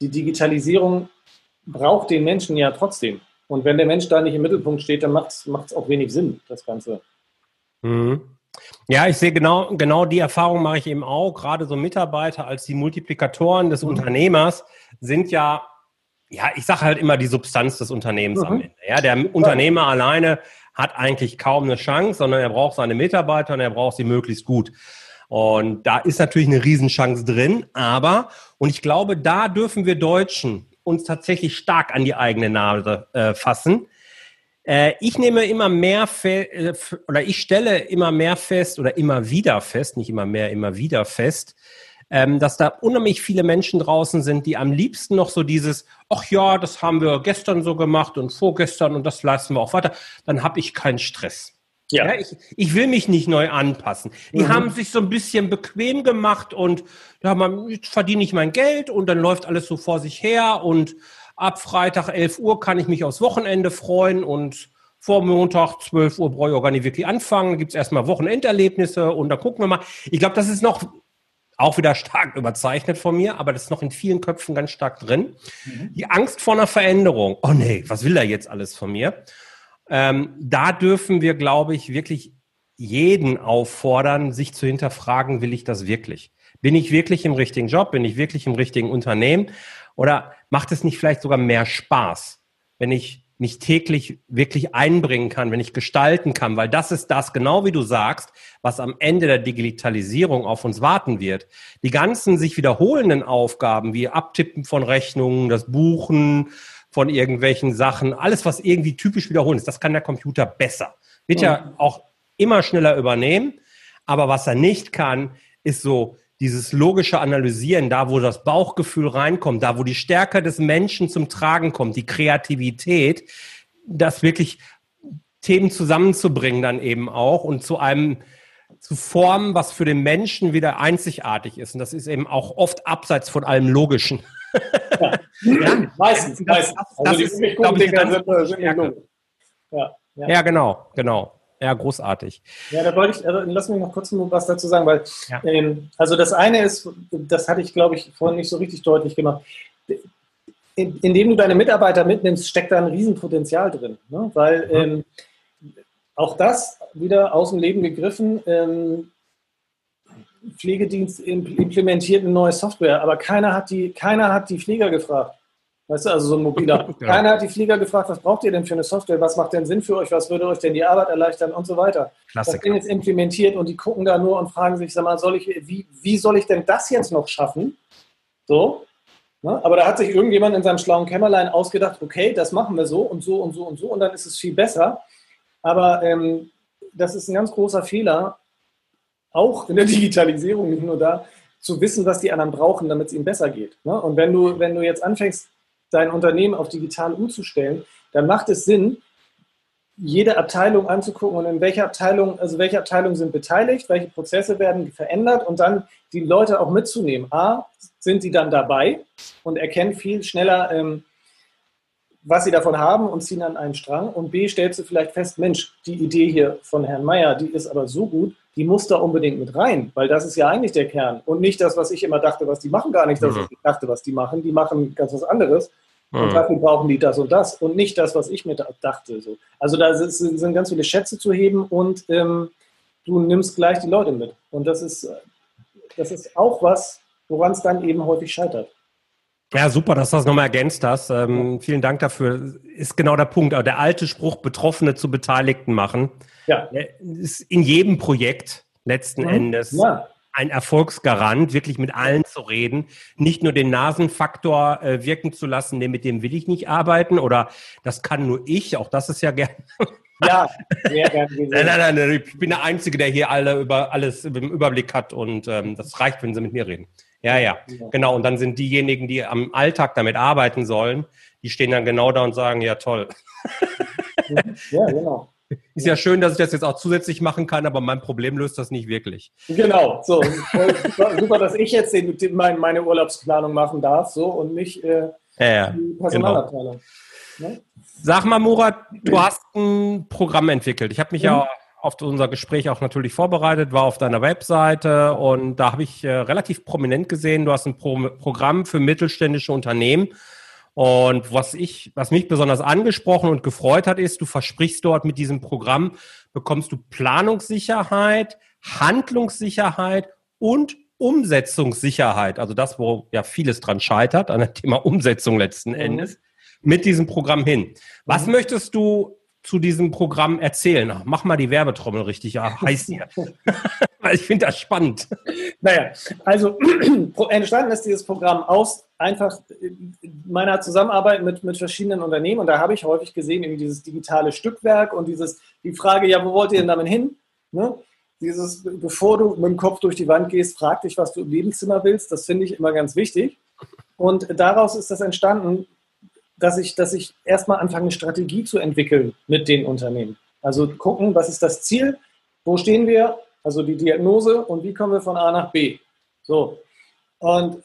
die Digitalisierung braucht den Menschen ja trotzdem. Und wenn der Mensch da nicht im Mittelpunkt steht, dann macht es auch wenig Sinn, das Ganze.
Mhm. Ja, ich sehe genau, genau die Erfahrung mache ich eben auch. Gerade so Mitarbeiter als die Multiplikatoren des mhm. Unternehmers sind ja, ja, ich sage halt immer die Substanz des Unternehmens mhm. am Ende. Ja, der Unternehmer alleine hat eigentlich kaum eine Chance, sondern er braucht seine Mitarbeiter und er braucht sie möglichst gut. Und da ist natürlich eine Riesenchance drin, aber, und ich glaube, da dürfen wir Deutschen uns tatsächlich stark an die eigene Nase äh, fassen. Äh, ich nehme immer mehr äh, oder ich stelle immer mehr fest oder immer wieder fest, nicht immer mehr, immer wieder fest, ähm, dass da unheimlich viele Menschen draußen sind, die am liebsten noch so dieses, ach ja, das haben wir gestern so gemacht und vorgestern und das leisten wir auch weiter, dann habe ich keinen Stress. Ja. ja ich, ich, will mich nicht neu anpassen. Die mhm. haben sich so ein bisschen bequem gemacht und ja, man verdiene ich mein Geld und dann läuft alles so vor sich her und ab Freitag 11 Uhr kann ich mich aufs Wochenende freuen und vor Montag 12 Uhr brauche ich auch gar nicht wirklich anfangen. Dann gibt es erstmal Wochenenderlebnisse und dann gucken wir mal. Ich glaube, das ist noch auch wieder [LAUGHS] stark überzeichnet von mir, aber das ist noch in vielen Köpfen ganz stark drin. Mhm. Die Angst vor einer Veränderung. Oh nee, was will er jetzt alles von mir? Ähm, da dürfen wir, glaube ich, wirklich jeden auffordern, sich zu hinterfragen, will ich das wirklich? Bin ich wirklich im richtigen Job? Bin ich wirklich im richtigen Unternehmen? Oder macht es nicht vielleicht sogar mehr Spaß, wenn ich mich täglich wirklich einbringen kann, wenn ich gestalten kann, weil das ist das, genau wie du sagst, was am Ende der Digitalisierung auf uns warten wird. Die ganzen sich wiederholenden Aufgaben wie Abtippen von Rechnungen, das Buchen von irgendwelchen Sachen, alles, was irgendwie typisch wiederholen ist, das kann der Computer besser. Wird ja, ja auch immer schneller übernehmen, aber was er nicht kann, ist so dieses logische Analysieren, da wo das Bauchgefühl reinkommt, da wo die Stärke des Menschen zum Tragen kommt, die Kreativität, das wirklich Themen zusammenzubringen dann eben auch und zu einem zu formen, was für den Menschen wieder einzigartig ist. Und das ist eben auch oft abseits von allem Logischen.
Ja, ja meistens, das, meistens. Das, das, also
ist, glaube ich, sind, sind ja, ja. ja, genau, genau. Ja, großartig.
Ja, da wollte ich, also lass mich noch kurz was dazu sagen, weil, ja. ähm, also das eine ist, das hatte ich, glaube ich, vorhin nicht so richtig deutlich gemacht. In, indem du deine Mitarbeiter mitnimmst, steckt da ein Riesenpotenzial drin. Ne? Weil mhm. ähm, auch das wieder aus dem Leben gegriffen, ähm, Pflegedienst implementiert eine neue Software, aber keiner hat die, keiner hat die Pfleger gefragt. Weißt du, also so ein mobiler. [LAUGHS] Ja. Keiner hat die Flieger gefragt, was braucht ihr denn für eine Software? Was macht denn Sinn für euch? Was würde euch denn die Arbeit erleichtern und so weiter? Klassiker. Das Ding ist implementiert und die gucken da nur und fragen sich, sag mal, soll ich, wie, wie soll ich denn das jetzt noch schaffen? So. Ne? Aber da hat sich irgendjemand in seinem schlauen Kämmerlein ausgedacht, okay, das machen wir so und so und so und so und dann ist es viel besser. Aber ähm, das ist ein ganz großer Fehler, auch in der Digitalisierung, nicht nur da, zu wissen, was die anderen brauchen, damit es ihnen besser geht. Ne? Und wenn du, wenn du jetzt anfängst, dein Unternehmen auf digital umzustellen, dann macht es Sinn, jede Abteilung anzugucken und in welcher Abteilung, also welche Abteilungen sind beteiligt, welche Prozesse werden verändert und dann die Leute auch mitzunehmen. A, sind sie dann dabei und erkennen viel schneller, ähm, was sie davon haben und ziehen an einen Strang. Und B, stellst du vielleicht fest, Mensch, die Idee hier von Herrn Meyer, die ist aber so gut, die muss da unbedingt mit rein, weil das ist ja eigentlich der Kern. Und nicht das, was ich immer dachte, was die machen, gar nicht das, was ich dachte, was die machen. Die machen ganz was anderes. Und mhm. dafür brauchen die das und das und nicht das, was ich mir dachte. So. Also da sind, sind ganz viele Schätze zu heben und ähm, du nimmst gleich die Leute mit. Und das ist, das ist auch was, woran es dann eben häufig scheitert.
Ja, super, dass du das nochmal ergänzt hast. Ähm, vielen Dank dafür. Ist genau der Punkt. Aber der alte Spruch, Betroffene zu Beteiligten machen, ja. ist in jedem Projekt letzten mhm. Endes ja. ein Erfolgsgarant, wirklich mit allen zu reden, nicht nur den Nasenfaktor äh, wirken zu lassen, nee, mit dem will ich nicht arbeiten oder das kann nur ich, auch das ist ja gerne. Ja, [LAUGHS] sehr gerne gesehen. Nein, nein, nein, ich bin der Einzige, der hier alle über alles im Überblick hat und ähm, das reicht, wenn Sie mit mir reden. Ja, ja, ja, genau. Und dann sind diejenigen, die am Alltag damit arbeiten sollen, die stehen dann genau da und sagen, ja toll. Ja, genau. Ist ja schön, dass ich das jetzt auch zusätzlich machen kann, aber mein Problem löst das nicht wirklich.
Genau, so. Super, dass ich jetzt den, mein, meine Urlaubsplanung machen darf, so und nicht äh,
ja, die. Personalabteilung. Genau. Ne? Sag mal, Murat, du hast ein Programm entwickelt. Ich habe mich mhm. ja auf unser Gespräch auch natürlich vorbereitet, war auf deiner Webseite und da habe ich äh, relativ prominent gesehen, du hast ein Pro Programm für mittelständische Unternehmen und was ich, was mich besonders angesprochen und gefreut hat, ist, du versprichst dort mit diesem Programm, bekommst du Planungssicherheit, Handlungssicherheit und Umsetzungssicherheit. Also das, wo ja vieles dran scheitert, an dem Thema Umsetzung letzten mhm. Endes, mit diesem Programm hin. Was mhm. möchtest du zu diesem Programm erzählen? Mach mal die Werbetrommel richtig ja, heiß hier. Weil ich finde das spannend.
Naja, also entstanden ist dieses Programm aus einfach meiner Zusammenarbeit mit, mit verschiedenen Unternehmen und da habe ich häufig gesehen, eben dieses digitale Stückwerk und dieses, die Frage, ja, wo wollt ihr denn damit hin? Ne? Dieses, bevor du mit dem Kopf durch die Wand gehst, frag dich, was du im Lebenszimmer willst. Das finde ich immer ganz wichtig. Und daraus ist das entstanden, dass ich, dass ich erstmal anfange, eine Strategie zu entwickeln mit den Unternehmen. Also gucken, was ist das Ziel, wo stehen wir, also die Diagnose und wie kommen wir von A nach B. So. Und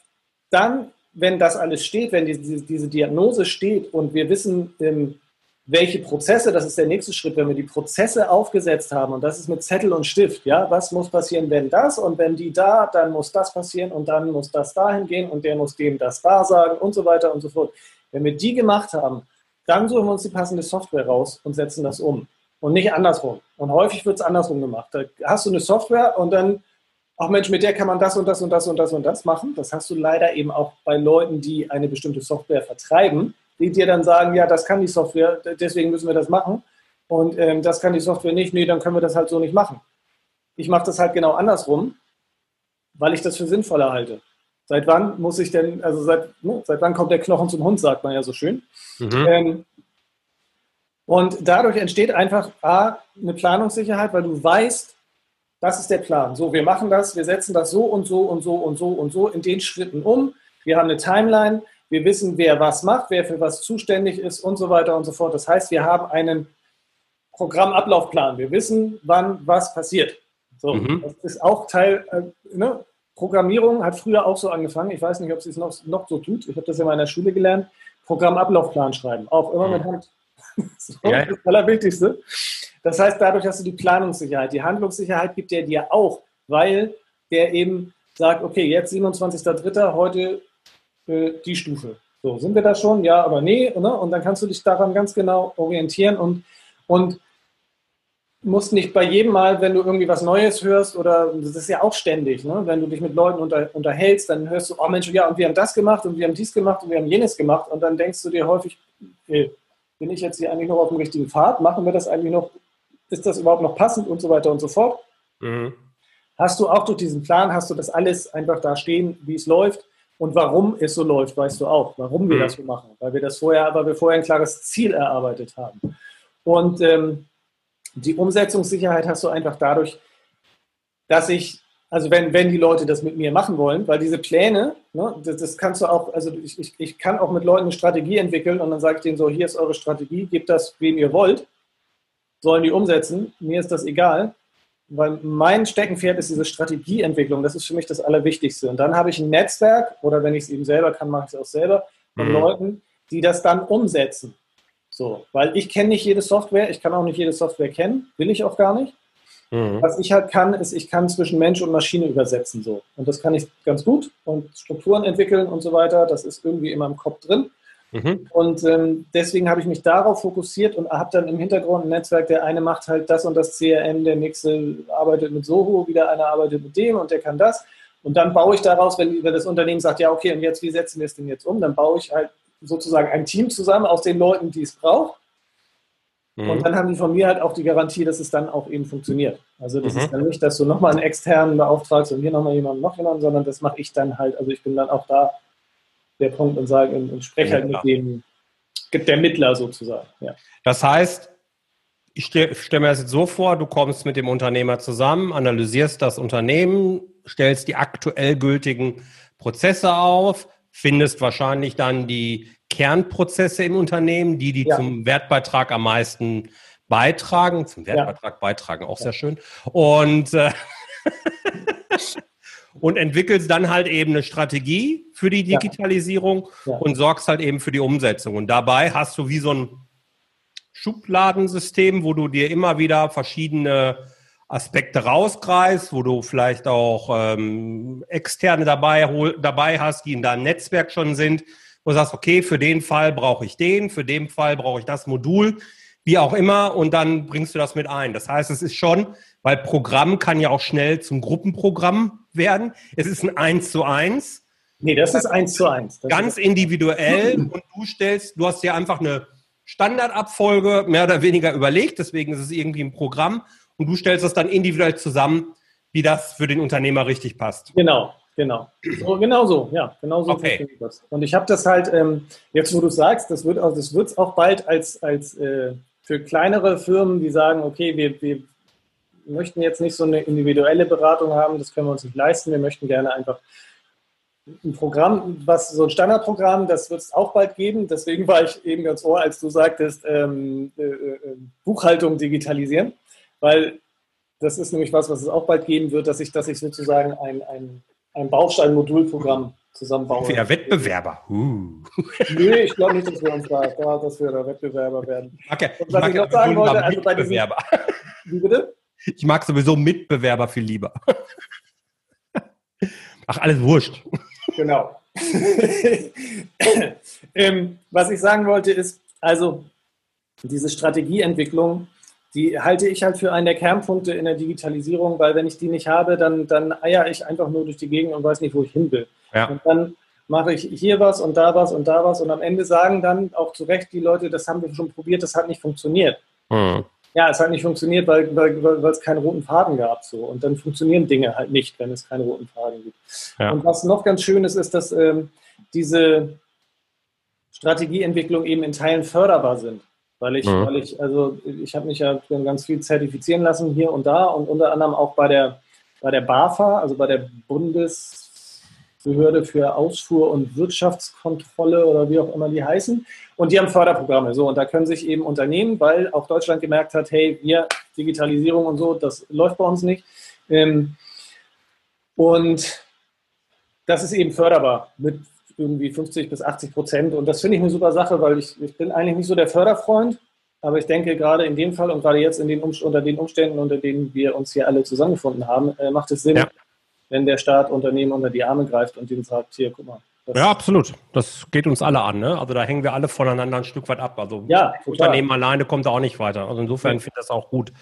dann, wenn das alles steht, wenn diese, diese Diagnose steht und wir wissen, ähm, welche Prozesse, das ist der nächste Schritt, wenn wir die Prozesse aufgesetzt haben, und das ist mit Zettel und Stift, ja, was muss passieren, wenn das und wenn die da, dann muss das passieren und dann muss das dahin gehen und der muss dem das da sagen und so weiter und so fort. Wenn wir die gemacht haben, dann suchen wir uns die passende Software raus und setzen das um. Und nicht andersrum. Und häufig wird es andersrum gemacht. Da hast du eine Software und dann, ach Mensch, mit der kann man das und das und das und das und das machen. Das hast du leider eben auch bei Leuten, die eine bestimmte Software vertreiben, die dir dann sagen, ja, das kann die Software, deswegen müssen wir das machen. Und ähm, das kann die Software nicht, nee, dann können wir das halt so nicht machen. Ich mache das halt genau andersrum, weil ich das für sinnvoller halte. Seit wann muss ich denn, also seit, ne, seit wann kommt der Knochen zum Hund, sagt man ja so schön. Mhm. Ähm, und dadurch entsteht einfach A, eine Planungssicherheit, weil du weißt, das ist der Plan. So, wir machen das, wir setzen das so und so und so und so und so in den Schritten um. Wir haben eine Timeline, wir wissen, wer was macht, wer für was zuständig ist und so weiter und so fort. Das heißt, wir haben einen Programmablaufplan. Wir wissen, wann was passiert. So, mhm. das ist auch Teil, äh, ne? Programmierung hat früher auch so angefangen. Ich weiß nicht, ob sie es noch, noch so tut. Ich habe das ja mal in der Schule gelernt. Programmablaufplan schreiben. Auch immer mit Hand. [LAUGHS] so, ja. Das Allerwichtigste. Das heißt, dadurch hast du die Planungssicherheit. Die Handlungssicherheit gibt der dir auch, weil der eben sagt, okay, jetzt 27.03., heute äh, die Stufe. So, sind wir da schon? Ja, aber nee. Ne? Und dann kannst du dich daran ganz genau orientieren und, und musst nicht bei jedem Mal, wenn du irgendwie was Neues hörst, oder das ist ja auch ständig, ne? wenn du dich mit Leuten unter, unterhältst, dann hörst du, oh Mensch, ja, und wir haben das gemacht und wir haben dies gemacht und wir haben jenes gemacht und dann denkst du dir häufig, okay, bin ich jetzt hier eigentlich noch auf dem richtigen Pfad? Machen wir das eigentlich noch? Ist das überhaupt noch passend und so weiter und so fort? Mhm. Hast du auch durch diesen Plan, hast du das alles einfach da stehen, wie es läuft und warum es so läuft, weißt du auch, warum wir mhm. das so machen, weil wir das vorher, weil wir vorher ein klares Ziel erarbeitet haben. Und ähm, die Umsetzungssicherheit hast du einfach dadurch, dass ich, also wenn, wenn die Leute das mit mir machen wollen, weil diese Pläne, ne, das, das, kannst du auch, also ich, ich, ich kann auch mit Leuten eine Strategie entwickeln und dann sage ich denen so, hier ist eure Strategie, gebt das, wem ihr wollt, sollen die umsetzen, mir ist das egal, weil mein Steckenpferd ist diese Strategieentwicklung, das ist für mich das Allerwichtigste. Und dann habe ich ein Netzwerk, oder wenn ich es eben selber kann, mache ich es auch selber, von mhm. Leuten, die das dann umsetzen. So, weil ich kenne nicht jede Software, ich kann auch nicht jede Software kennen, will ich auch gar nicht. Mhm. Was ich halt kann, ist, ich kann zwischen Mensch und Maschine übersetzen so. Und das kann ich ganz gut und Strukturen entwickeln und so weiter. Das ist irgendwie in meinem Kopf drin. Mhm. Und ähm, deswegen habe ich mich darauf fokussiert und habe dann im Hintergrund ein Netzwerk, der eine macht halt das und das CRM, der nächste arbeitet mit Soho, wieder einer arbeitet mit dem und der kann das. Und dann baue ich daraus, wenn, wenn das Unternehmen sagt, ja, okay, und jetzt, wie setzen wir es denn jetzt um? Dann baue ich halt sozusagen ein Team zusammen aus den Leuten, die es braucht. Mhm. Und dann haben die von mir halt auch die Garantie, dass es dann auch eben funktioniert. Also das mhm. ist dann nicht, dass du nochmal einen externen beauftragst und hier nochmal jemanden, noch jemanden, sondern das mache ich dann halt. Also ich bin dann auch da der Punkt und sage und, und spreche halt mit dem, der Mittler sozusagen. Ja.
Das heißt, ich stelle stell mir das jetzt so vor, du kommst mit dem Unternehmer zusammen, analysierst das Unternehmen, stellst die aktuell gültigen Prozesse auf, findest wahrscheinlich dann die Kernprozesse im Unternehmen, die, die ja. zum Wertbeitrag am meisten beitragen, zum Wertbeitrag ja. beitragen, auch ja. sehr schön. Und, äh, [LAUGHS] und entwickelst dann halt eben eine Strategie für die Digitalisierung und sorgst halt eben für die Umsetzung. Und dabei hast du wie so ein Schubladensystem, wo du dir immer wieder verschiedene Aspekte rausgreifst, wo du vielleicht auch ähm, externe dabei, hol, dabei hast, die in deinem Netzwerk schon sind, wo du sagst, okay, für den Fall brauche ich den, für den Fall brauche ich das Modul, wie auch immer, und dann bringst du das mit ein. Das heißt, es ist schon, weil Programm kann ja auch schnell zum Gruppenprogramm werden. Es ist ein Eins zu eins.
Nee, das ist eins zu eins.
Das ganz individuell und du stellst, du hast ja einfach eine Standardabfolge mehr oder weniger überlegt, deswegen ist es irgendwie ein Programm und du stellst das dann individuell zusammen, wie das für den Unternehmer richtig passt.
Genau, genau. So, genau so, ja, genau so okay. das. Und ich habe das halt, ähm, jetzt wo du sagst, das wird auch, das wird auch bald als, als äh, für kleinere Firmen, die sagen, okay, wir, wir möchten jetzt nicht so eine individuelle Beratung haben, das können wir uns nicht leisten, wir möchten gerne einfach ein Programm, was so ein Standardprogramm, das wird es auch bald geben. Deswegen war ich eben ganz ohr, als du sagtest, ähm, äh, äh, Buchhaltung digitalisieren, weil das ist nämlich was, was es auch bald geben wird, dass ich, dass ich sozusagen ein, ein, ein Baustein-Modulprogramm zusammenbaue.
Für Wettbewerber.
Uh. Nö, ich glaube nicht, dass wir uns da, da, dass wir da Wettbewerber werden.
Okay. Und was ich, ich noch sagen wollte, also bei diesem,
Wie bitte?
Ich mag sowieso Mitbewerber viel lieber. Ach, alles wurscht.
Genau. [LAUGHS] ähm, was ich sagen wollte ist, also diese Strategieentwicklung, die halte ich halt für einen der Kernpunkte in der Digitalisierung, weil wenn ich die nicht habe, dann, dann eier ich einfach nur durch die Gegend und weiß nicht, wo ich hin will. Ja. Und dann mache ich hier was und da was und da was und am Ende sagen dann auch zu Recht die Leute, das haben wir schon probiert, das hat nicht funktioniert. Mhm ja, es hat nicht funktioniert, weil, weil, weil es keinen roten Faden gab. So. Und dann funktionieren Dinge halt nicht, wenn es keinen roten Faden gibt. Ja. Und was noch ganz schön ist, ist, dass ähm, diese Strategieentwicklung eben in Teilen förderbar sind. Weil ich, mhm. weil ich, also ich habe mich ja ganz viel zertifizieren lassen hier und da und unter anderem auch bei der, bei der BAFA, also bei der Bundes Behörde für Ausfuhr und Wirtschaftskontrolle oder wie auch immer die heißen. Und die haben Förderprogramme. So, und da können sich eben Unternehmen, weil auch Deutschland gemerkt hat, hey, wir, Digitalisierung und so, das läuft bei uns nicht. Ähm, und das ist eben förderbar mit irgendwie 50 bis 80 Prozent. Und das finde ich eine super Sache, weil ich, ich bin eigentlich nicht so der Förderfreund. Aber ich denke, gerade in dem Fall und gerade jetzt den unter den Umständen, unter denen wir uns hier alle zusammengefunden haben, äh, macht es Sinn, ja wenn der Staat Unternehmen unter die Arme greift und ihnen sagt, hier, guck mal.
Ja, absolut. Das geht uns alle an. Ne? Also da hängen wir alle voneinander ein Stück weit ab. Also ja, Unternehmen alleine kommt da auch nicht weiter. Also insofern ja. finde ich das auch gut.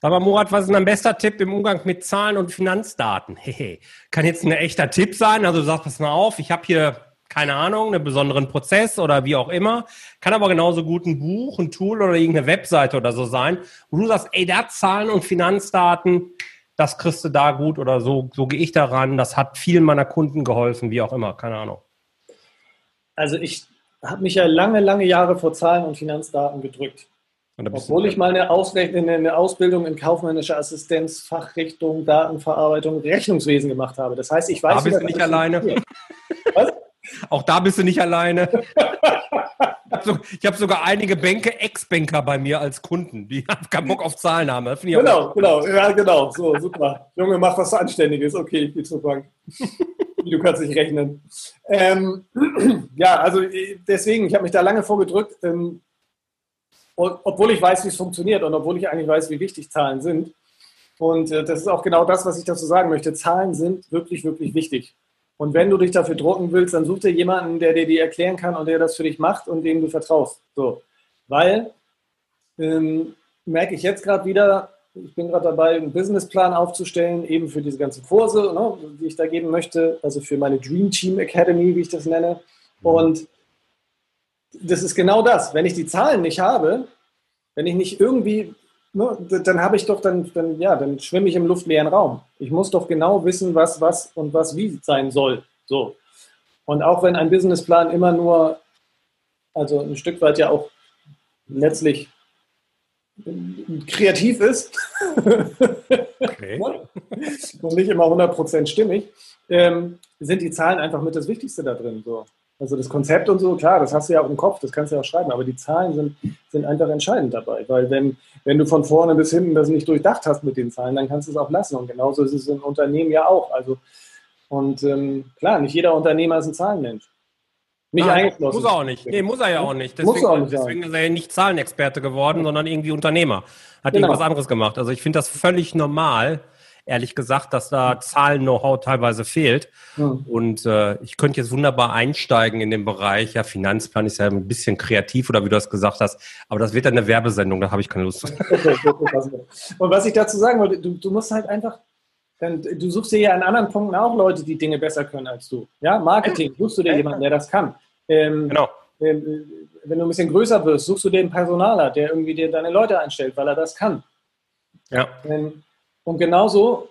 Sag mal, Murat, was ist dein bester Tipp im Umgang mit Zahlen und Finanzdaten? [LAUGHS] Hehe. Kann jetzt ein echter Tipp sein. Also du sagst, pass mal auf, ich habe hier, keine Ahnung, einen besonderen Prozess oder wie auch immer. Kann aber genauso gut ein Buch, ein Tool oder irgendeine Webseite oder so sein, wo du sagst, ey, da Zahlen und Finanzdaten, das kriegst du da gut oder so, so gehe ich daran. Das hat vielen meiner Kunden geholfen, wie auch immer, keine Ahnung.
Also ich habe mich ja lange, lange Jahre vor Zahlen und Finanzdaten gedrückt. Obwohl ich mal eine, eine, Ausbildung in kaufmännischer Assistenz, Fachrichtung, Datenverarbeitung, Rechnungswesen gemacht habe. Das heißt, ich weiß,
da bist du nicht alleine. [LAUGHS] Was? Auch da bist du nicht alleine. ich habe sogar einige Bänke, Ex-Banker bei mir als Kunden, die keinen Bock auf Zahlen haben.
genau, genau, ja, genau. So, super. Junge, mach was Anständiges. Okay, ich gehe zur Bank. du kannst nicht rechnen. Ähm, [CLEARS THROAT] ja, also deswegen, ich habe mich da lange vorgedrückt, ähm, obwohl ich weiß, wie es funktioniert und obwohl ich eigentlich weiß, wie wichtig Zahlen sind. Und äh, das ist auch genau das, was ich dazu sagen möchte. Zahlen sind wirklich, wirklich wichtig. Und wenn du dich dafür drucken willst, dann such dir jemanden, der dir die erklären kann und der das für dich macht und dem du vertraust. So. Weil, ähm, merke ich jetzt gerade wieder, ich bin gerade dabei, einen Businessplan aufzustellen, eben für diese ganzen Kurse, ne, die ich da geben möchte, also für meine Dream Team Academy, wie ich das nenne. Mhm. Und das ist genau das. Wenn ich die Zahlen nicht habe, wenn ich nicht irgendwie, ne, dann habe ich doch, dann, dann, ja, dann schwimme ich im luftleeren Raum. Ich muss doch genau wissen, was, was und was wie sein soll. So. Und auch wenn ein Businessplan immer nur, also ein Stück weit ja auch letztlich kreativ ist okay. [LAUGHS] und nicht immer 100% stimmig, ähm, sind die Zahlen einfach mit das Wichtigste da drin. So. Also das Konzept und so, klar, das hast du ja auch im Kopf, das kannst du ja auch schreiben, aber die Zahlen sind, sind einfach entscheidend dabei, weil wenn, wenn du von vorne bis hinten das nicht durchdacht hast mit den Zahlen, dann kannst du es auch lassen und genauso ist es im Unternehmen ja auch. Also und ähm, klar, nicht jeder Unternehmer ist ein Zahlenmensch.
Nicht ah, eingeschlossen. Muss er auch nicht. Nee, muss er ja auch nicht. Deswegen, muss er auch nicht deswegen ist er ja nicht Zahlenexperte geworden, sondern irgendwie Unternehmer. Hat genau. irgendwas anderes gemacht. Also ich finde das völlig normal, ehrlich gesagt, dass da Zahlen-Know-how teilweise fehlt. Mhm. Und äh, ich könnte jetzt wunderbar einsteigen in den Bereich, ja, Finanzplan ist ja ein bisschen kreativ oder wie du das gesagt hast, aber das wird dann eine Werbesendung, da habe ich keine Lust. [LAUGHS]
Und was ich dazu sagen wollte, du, du musst halt einfach dann, du suchst dir ja an anderen Punkten auch Leute, die Dinge besser können als du. Ja, Marketing, suchst du dir jemanden, der das kann. Ähm, genau. Ähm, wenn du ein bisschen größer wirst, suchst du dir einen Personaler, der irgendwie dir deine Leute einstellt, weil er das kann. Ja. Ähm, und genauso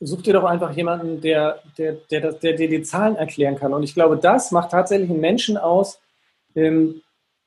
such dir doch einfach jemanden, der, der, der, der, der dir die Zahlen erklären kann. Und ich glaube, das macht tatsächlich einen Menschen aus, ähm,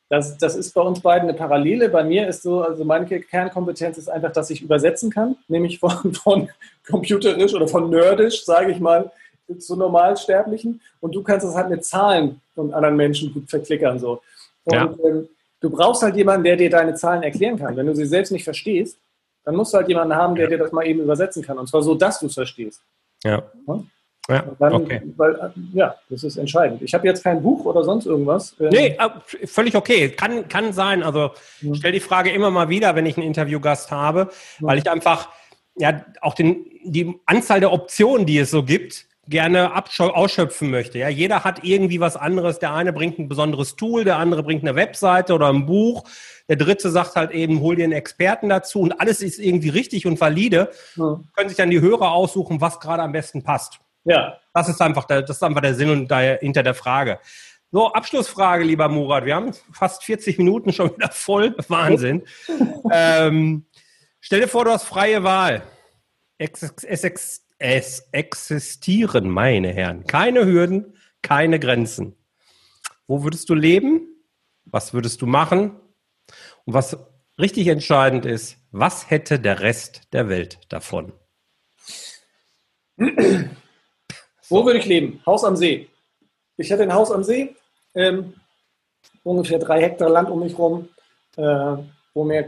das, das ist bei uns beiden eine Parallele. Bei mir ist so, also meine Kernkompetenz ist einfach, dass ich übersetzen kann, nämlich von, [LAUGHS] von computerisch oder von nerdisch, sage ich mal, zu Normalsterblichen. Und du kannst das halt mit Zahlen von anderen Menschen gut verklickern. So. Und ja. ähm, du brauchst halt jemanden, der dir deine Zahlen erklären kann. Wenn du sie selbst nicht verstehst, dann musst du halt jemanden haben, der ja. dir das mal eben übersetzen kann. Und zwar so, dass du es verstehst.
Ja. ja?
Ja, dann, okay. weil, ja, das ist entscheidend. Ich habe jetzt kein Buch oder sonst irgendwas.
Ähm, nee, äh, völlig okay. Kann, kann sein. Also ich stelle die Frage immer mal wieder, wenn ich einen Interviewgast habe, ja. weil ich einfach ja auch den, die Anzahl der Optionen, die es so gibt, gerne ausschöpfen möchte. Ja, jeder hat irgendwie was anderes. Der eine bringt ein besonderes Tool, der andere bringt eine Webseite oder ein Buch. Der dritte sagt halt eben, hol dir einen Experten dazu und alles ist irgendwie richtig und valide. Ja. Können sich dann die Hörer aussuchen, was gerade am besten passt. Ja. Das ist einfach der, das ist einfach der Sinn und der, hinter der Frage. So, Abschlussfrage, lieber Murat. Wir haben fast 40 Minuten schon wieder voll. [LAUGHS] Wahnsinn. ähm, stell dir vor, du hast freie Wahl. Es, es, es existieren, meine Herren, keine Hürden, keine Grenzen. Wo würdest du leben? Was würdest du machen? Und was richtig entscheidend ist, was hätte der Rest der Welt davon? [CLEARS THROAT]
Wo würde ich leben? Haus am See. Ich hätte ein Haus am See, ähm, ungefähr drei Hektar Land um mich rum, äh, wo, mir,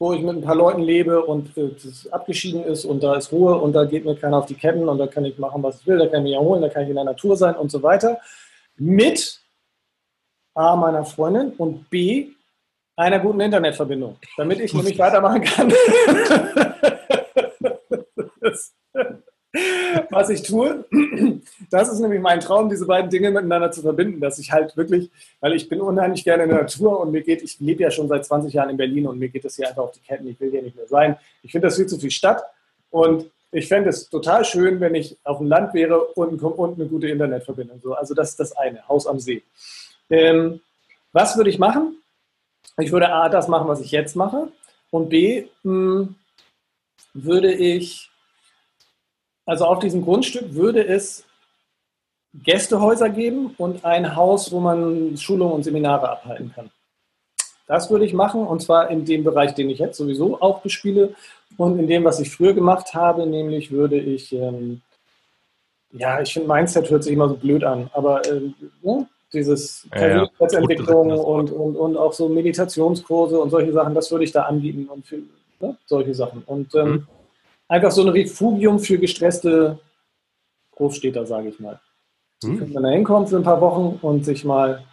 wo ich mit ein paar Leuten lebe und äh, abgeschieden ist und da ist Ruhe und da geht mir keiner auf die Ketten und da kann ich machen, was ich will, da kann ich mich erholen, da kann ich in der Natur sein und so weiter. Mit A, meiner Freundin und B, einer guten Internetverbindung, damit ich nämlich weitermachen kann. [LAUGHS] das, was ich tue. Das ist nämlich mein Traum, diese beiden Dinge miteinander zu verbinden, dass ich halt wirklich, weil ich bin unheimlich gerne in der Natur und mir geht, ich lebe ja schon seit 20 Jahren in Berlin und mir geht das hier einfach auf die Ketten, ich will hier nicht mehr sein. Ich finde das viel zu viel Stadt und ich fände es total schön, wenn ich auf dem Land wäre und, und eine gute Internetverbindung. So, also das ist das eine, Haus am See. Ähm, was würde ich machen? Ich würde A, das machen, was ich jetzt mache und B, mh, hm, würde ich also auf diesem Grundstück würde es Gästehäuser geben und ein Haus, wo man Schulungen und Seminare abhalten kann. Das würde ich machen und zwar in dem Bereich, den ich jetzt sowieso auch bespiele und in dem, was ich früher gemacht habe, nämlich würde ich, ähm, ja, ich finde Mindset hört sich immer so blöd an, aber äh, ne? dieses Persönlichkeitsentwicklung ja, ja. und, und, und auch so Meditationskurse und solche Sachen, das würde ich da anbieten und für ne? solche Sachen. Und ähm, mhm einfach so ein Refugium für gestresste Großstädter, sage ich mal. Die hm. können dann da hinkommen für ein paar Wochen und sich mal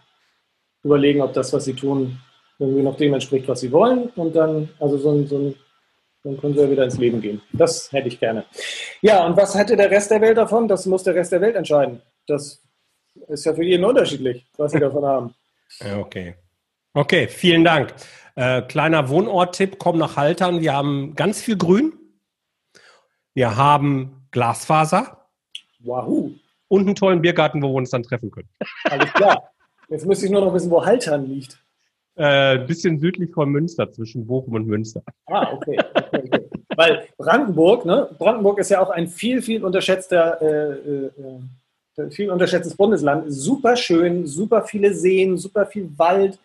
überlegen, ob das, was sie tun, irgendwie noch dem entspricht, was sie wollen. Und dann, also so ein, so ein dann können sie ja wieder ins Leben gehen. Das hätte ich gerne. Ja, und was hätte der Rest der Welt davon? Das muss der Rest der Welt entscheiden. Das ist ja für jeden unterschiedlich, was sie davon haben. [LAUGHS]
Ja, okay. Okay, vielen Dank. Äh, kleiner Wohnorttipp, komm nach Haltern. Wir haben ganz viel Grün. Wir haben Glasfaser.
Wahoo.
Und einen tollen Biergarten, wo wir uns dann treffen können.
Alles klar. Jetzt müsste ich nur noch wissen, wo Haltern liegt.
Äh, ein bisschen südlich von Münster, zwischen Bochum und Münster.
Ah, okay. okay, okay. Weil Brandenburg, ne? Brandenburg ist ja auch ein viel, viel unterschätzter, äh, äh, äh viel unterschätztes Bundesland. Super schön, super viele Seen, super viel Wald.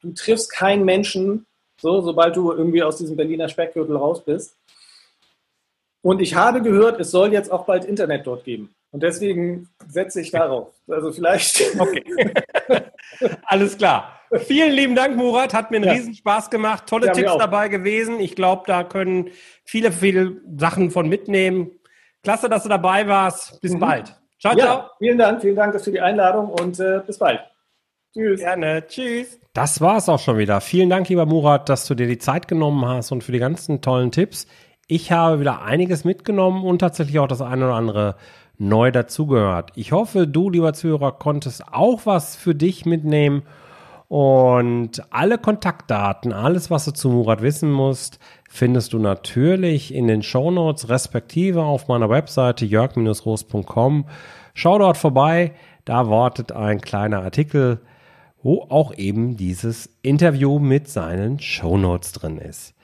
Du triffst keinen Menschen, so, sobald du irgendwie aus diesem Berliner Speckgürtel raus bist. Und ich habe gehört, es soll jetzt auch bald Internet dort geben. Und deswegen setze ich darauf. Also vielleicht.
Okay. [LAUGHS] Alles klar. Vielen lieben Dank, Murat. Hat mir einen ja. riesen Spaß gemacht. Tolle ja, Tipps dabei gewesen. Ich glaube, da können viele, viele Sachen von mitnehmen. Klasse, dass du dabei warst. Bis mhm. bald.
Ciao, ja, ciao. Vielen Dank. Vielen Dank für die Einladung und äh, bis bald.
Tschüss. Gerne. Tschüss. Das war es auch schon wieder. Vielen Dank, lieber Murat, dass du dir die Zeit genommen hast und für die ganzen tollen Tipps. Ich habe wieder einiges mitgenommen und tatsächlich auch das eine oder andere neu dazugehört. Ich hoffe, du, lieber Zuhörer, konntest auch was für dich mitnehmen. Und alle Kontaktdaten, alles, was du zu Murat wissen musst, findest du natürlich in den Shownotes, respektive auf meiner Webseite jörg-roos.com. Schau dort vorbei, da wartet ein kleiner Artikel, wo auch eben dieses Interview mit seinen Shownotes drin ist.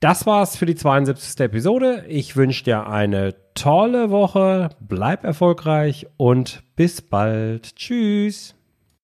Das war's für die 72. Episode. Ich wünsche dir eine tolle Woche, bleib erfolgreich und bis bald. Tschüss.